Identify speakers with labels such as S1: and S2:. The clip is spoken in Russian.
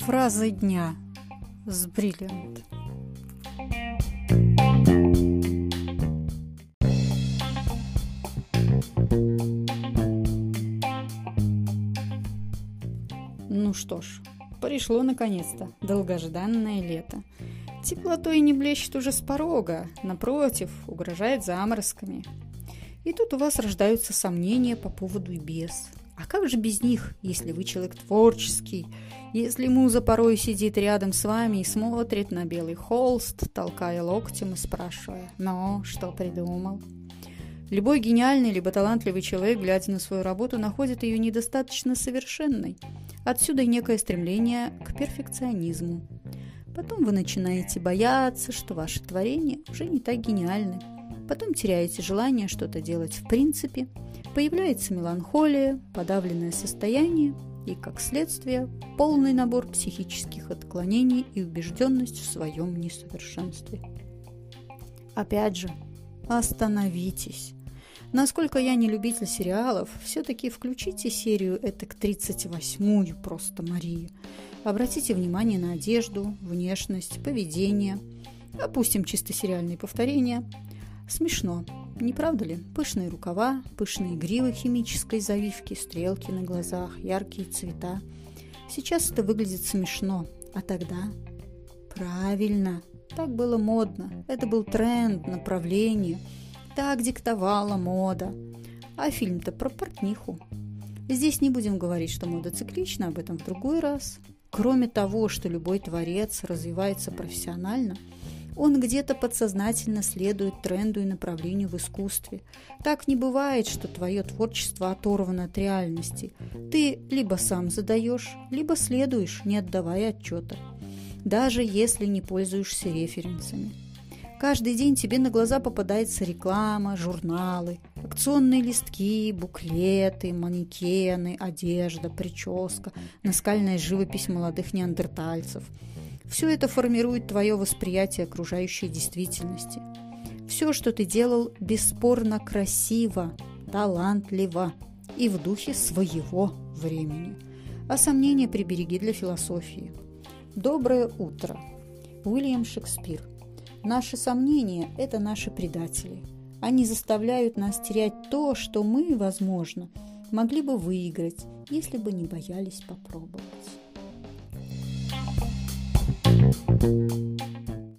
S1: Фразы дня с Бриллиант. Ну что ж, пришло наконец-то долгожданное лето. Теплотой не блещет уже с порога, напротив, угрожает заморозками. И тут у вас рождаются сомнения по поводу и без. А как же без них, если вы человек творческий, если муза порой сидит рядом с вами и смотрит на белый холст, толкая локтем и спрашивая «Ну, что придумал?». Любой гениальный либо талантливый человек, глядя на свою работу, находит ее недостаточно совершенной. Отсюда и некое стремление к перфекционизму. Потом вы начинаете бояться, что ваше творение уже не так гениальны. Потом теряете желание что-то делать в принципе. Появляется меланхолия, подавленное состояние и, как следствие, полный набор психических отклонений и убежденность в своем несовершенстве. Опять же, остановитесь. Насколько я не любитель сериалов, все-таки включите серию это к 38-ю просто Марию. Обратите внимание на одежду, внешность, поведение. Опустим чисто сериальные повторения. Смешно, не правда ли? Пышные рукава, пышные гривы химической завивки, стрелки на глазах, яркие цвета. Сейчас это выглядит смешно, а тогда? Правильно, так было модно. Это был тренд, направление – так диктовала мода. А фильм-то про портниху. Здесь не будем говорить, что мода циклична, об этом в другой раз. Кроме того, что любой творец развивается профессионально, он где-то подсознательно следует тренду и направлению в искусстве. Так не бывает, что твое творчество оторвано от реальности. Ты либо сам задаешь, либо следуешь, не отдавая отчета. Даже если не пользуешься референсами. Каждый день тебе на глаза попадается реклама, журналы, акционные листки, буклеты, манекены, одежда, прическа, наскальная живопись молодых неандертальцев. Все это формирует твое восприятие окружающей действительности. Все, что ты делал, бесспорно красиво, талантливо и в духе своего времени. А сомнения прибереги для философии. Доброе утро. Уильям Шекспир – Наши сомнения – это наши предатели. Они заставляют нас терять то, что мы, возможно, могли бы выиграть, если бы не боялись попробовать. thank you